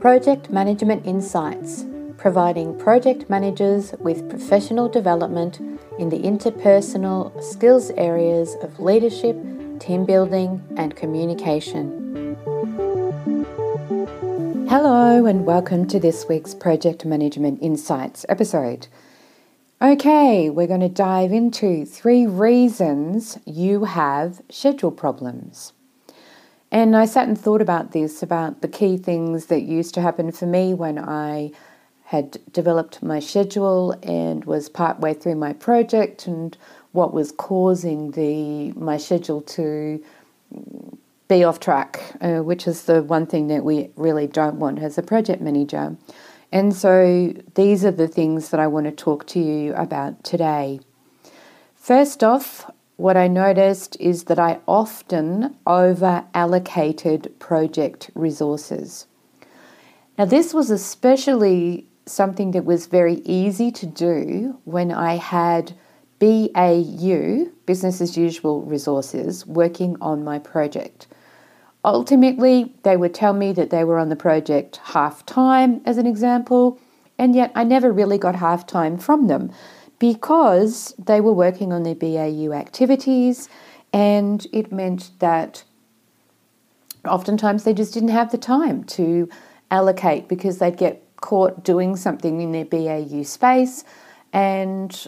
Project Management Insights, providing project managers with professional development in the interpersonal skills areas of leadership, team building, and communication. Hello, and welcome to this week's Project Management Insights episode. Okay, we're going to dive into three reasons you have schedule problems. And I sat and thought about this about the key things that used to happen for me when I had developed my schedule and was partway through my project and what was causing the my schedule to be off track, uh, which is the one thing that we really don't want as a project manager. And so these are the things that I want to talk to you about today. First off, what I noticed is that I often over allocated project resources. Now, this was especially something that was very easy to do when I had BAU, business as usual resources, working on my project. Ultimately, they would tell me that they were on the project half time, as an example, and yet I never really got half time from them because they were working on their BAU activities, and it meant that oftentimes they just didn't have the time to allocate because they'd get caught doing something in their BAU space and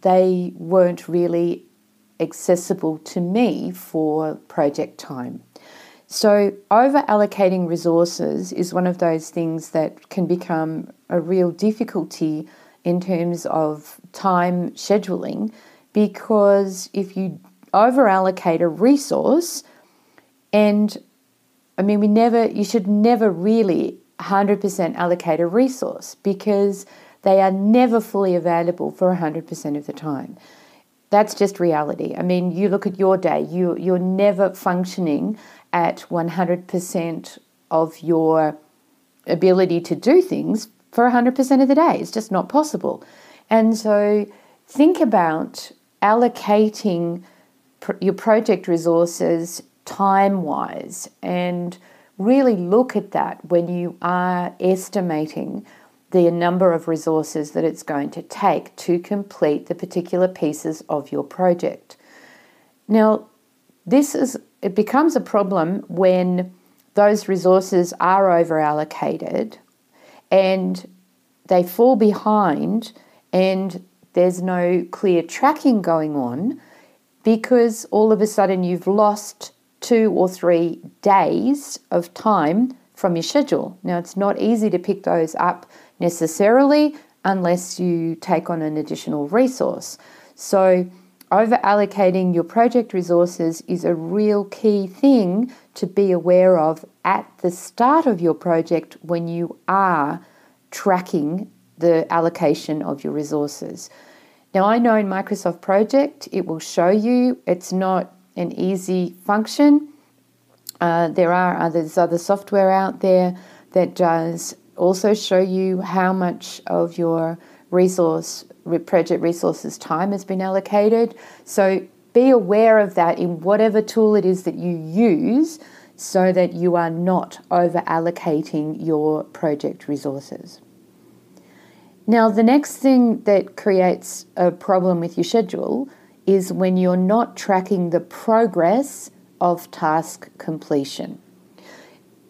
they weren't really accessible to me for project time. So, over allocating resources is one of those things that can become a real difficulty in terms of time scheduling because if you over allocate a resource, and I mean, we never, you should never really 100% allocate a resource because they are never fully available for 100% of the time. That's just reality. I mean, you look at your day, you, you're never functioning at 100% of your ability to do things for 100% of the day. It's just not possible. And so think about allocating pr- your project resources time wise and really look at that when you are estimating the number of resources that it's going to take to complete the particular pieces of your project. Now, this is it becomes a problem when those resources are over allocated and they fall behind and there's no clear tracking going on because all of a sudden you've lost two or three days of time from your schedule. Now, it's not easy to pick those up necessarily unless you take on an additional resource. So, over allocating your project resources is a real key thing to be aware of at the start of your project when you are tracking the allocation of your resources. Now, I know in Microsoft Project it will show you it's not an easy function. Uh, there are others, other software out there that does also show you how much of your resource project resources time has been allocated. So be aware of that in whatever tool it is that you use so that you are not over allocating your project resources. Now, the next thing that creates a problem with your schedule is when you're not tracking the progress of task completion.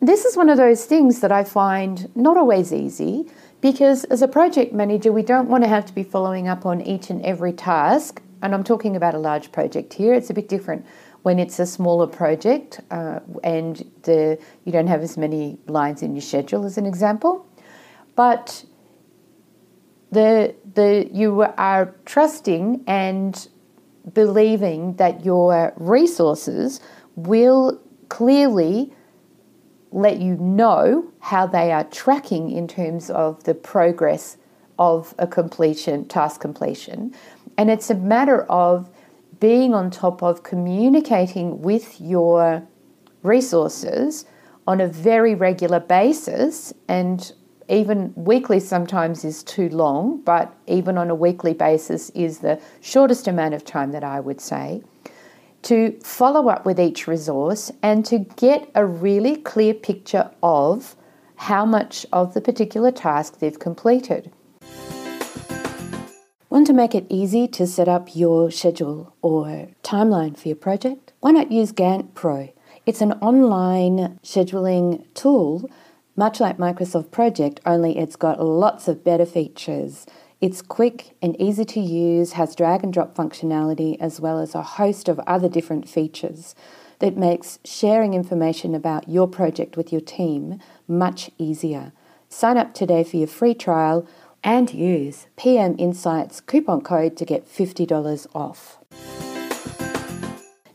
This is one of those things that I find not always easy because as a project manager, we don't want to have to be following up on each and every task. And I'm talking about a large project here. It's a bit different when it's a smaller project uh, and the you don't have as many lines in your schedule, as an example. But the the you are trusting and believing that your resources will clearly let you know how they are tracking in terms of the progress of a completion, task completion. And it's a matter of being on top of communicating with your resources on a very regular basis and even weekly sometimes is too long, but even on a weekly basis is the shortest amount of time that I would say to follow up with each resource and to get a really clear picture of how much of the particular task they've completed. Want to make it easy to set up your schedule or timeline for your project? Why not use Gantt Pro? It's an online scheduling tool, much like Microsoft Project, only it's got lots of better features. It's quick and easy to use, has drag and drop functionality, as well as a host of other different features that makes sharing information about your project with your team much easier. Sign up today for your free trial and use PM Insights coupon code to get $50 off.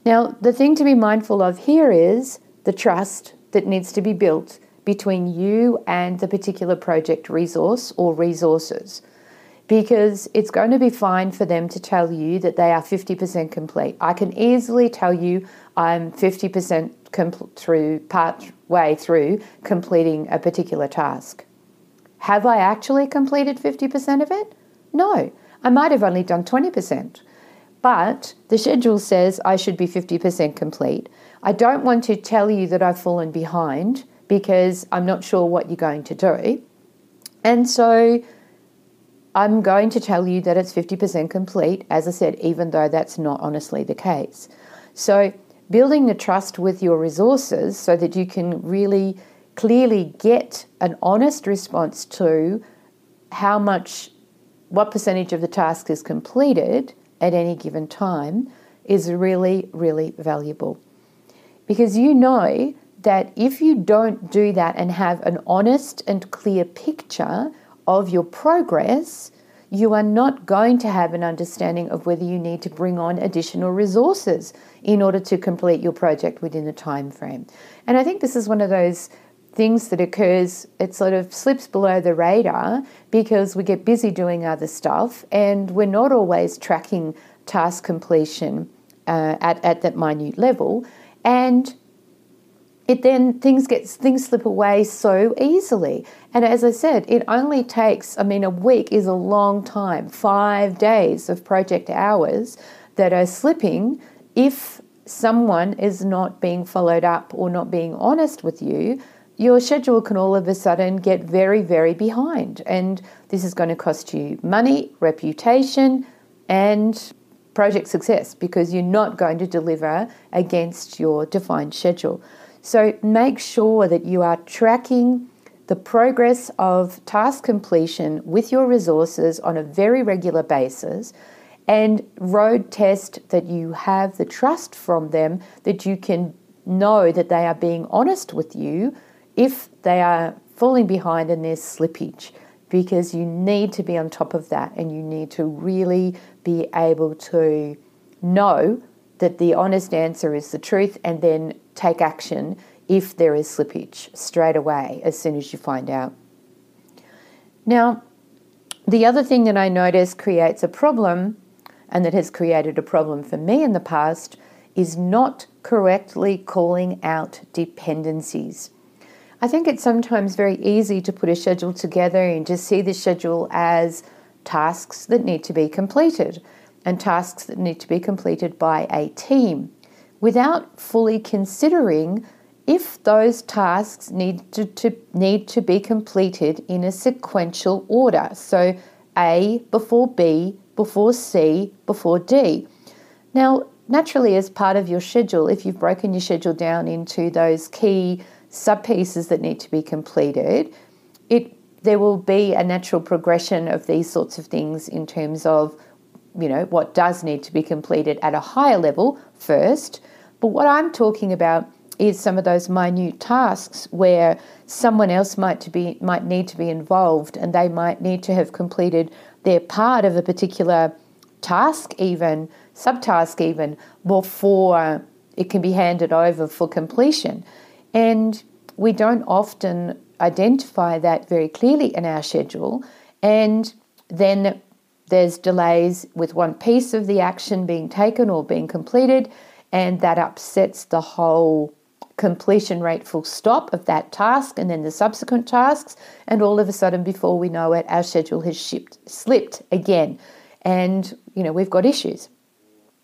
Now, the thing to be mindful of here is the trust that needs to be built between you and the particular project resource or resources. Because it's going to be fine for them to tell you that they are 50% complete. I can easily tell you I'm 50% compl- through, part way through completing a particular task. Have I actually completed 50% of it? No, I might have only done 20%. But the schedule says I should be 50% complete. I don't want to tell you that I've fallen behind because I'm not sure what you're going to do. And so I'm going to tell you that it's 50% complete, as I said, even though that's not honestly the case. So, building the trust with your resources so that you can really clearly get an honest response to how much, what percentage of the task is completed at any given time is really, really valuable. Because you know that if you don't do that and have an honest and clear picture of your progress, you are not going to have an understanding of whether you need to bring on additional resources in order to complete your project within the time frame. And I think this is one of those things that occurs, it sort of slips below the radar because we get busy doing other stuff and we're not always tracking task completion uh, at, at that minute level. And it then things get things slip away so easily. And as I said, it only takes, I mean, a week is a long time, five days of project hours that are slipping if someone is not being followed up or not being honest with you your schedule can all of a sudden get very, very behind. And this is going to cost you money, reputation, and project success because you're not going to deliver against your defined schedule. So make sure that you are tracking the progress of task completion with your resources on a very regular basis and road test that you have the trust from them that you can know that they are being honest with you if they are falling behind and there's slippage because you need to be on top of that and you need to really be able to know that the honest answer is the truth and then take action if there is slippage straight away as soon as you find out. Now, the other thing that I notice creates a problem and that has created a problem for me in the past is not correctly calling out dependencies. I think it's sometimes very easy to put a schedule together and just see the schedule as tasks that need to be completed and tasks that need to be completed by a team without fully considering if those tasks need to, to, need to be completed in a sequential order. So A before B, before C, before D. Now, naturally, as part of your schedule, if you've broken your schedule down into those key sub pieces that need to be completed, it there will be a natural progression of these sorts of things in terms of you know what does need to be completed at a higher level first. But what I'm talking about is some of those minute tasks where someone else might be might need to be involved and they might need to have completed their part of a particular task even subtask even before it can be handed over for completion and we don't often identify that very clearly in our schedule. And then there's delays with one piece of the action being taken or being completed, and that upsets the whole completion rate full stop of that task and then the subsequent tasks. And all of a sudden, before we know it, our schedule has shipped, slipped again. And, you know, we've got issues.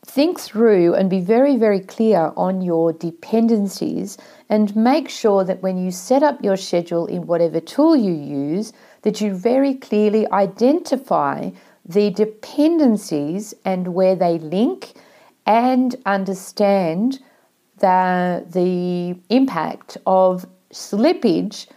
think through and be very, very clear on your dependencies and make sure that when you set up your schedule in whatever tool you use, that you very clearly identify the dependencies and where they link and understand the, the impact of slippage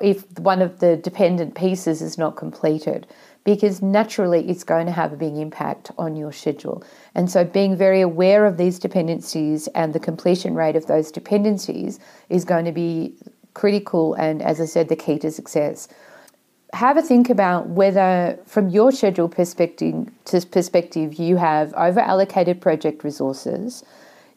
if one of the dependent pieces is not completed because naturally it's going to have a big impact on your schedule. And so, being very aware of these dependencies and the completion rate of those dependencies is going to be critical and, as I said, the key to success. Have a think about whether, from your schedule perspective, perspective you have over allocated project resources,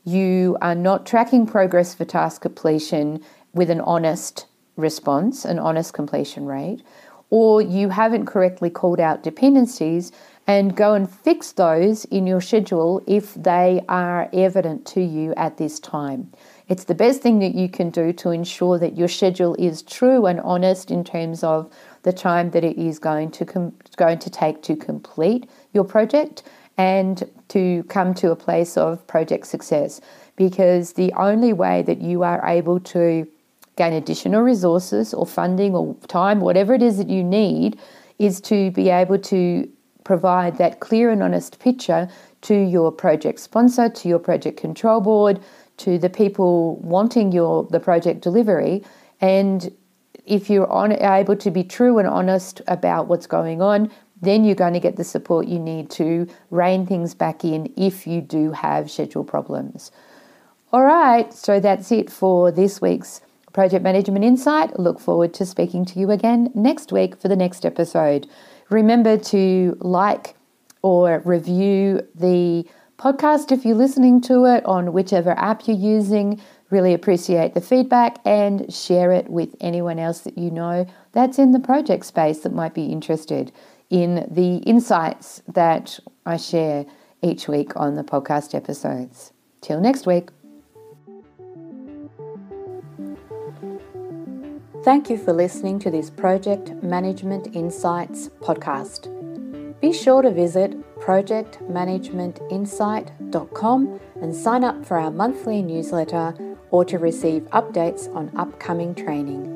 you are not tracking progress for task completion with an honest response, an honest completion rate, or you haven't correctly called out dependencies and go and fix those in your schedule if they are evident to you at this time. It's the best thing that you can do to ensure that your schedule is true and honest in terms of the time that it is going to com- going to take to complete your project and to come to a place of project success because the only way that you are able to gain additional resources or funding or time, whatever it is that you need, is to be able to provide that clear and honest picture to your project sponsor, to your project control board, to the people wanting your the project delivery. And if you're on, able to be true and honest about what's going on, then you're going to get the support you need to rein things back in if you do have schedule problems. All right, so that's it for this week's Project Management Insight. Look forward to speaking to you again next week for the next episode. Remember to like or review the podcast if you're listening to it on whichever app you're using. Really appreciate the feedback and share it with anyone else that you know that's in the project space that might be interested in the insights that I share each week on the podcast episodes. Till next week. Thank you for listening to this Project Management Insights podcast. Be sure to visit projectmanagementinsight.com and sign up for our monthly newsletter or to receive updates on upcoming training.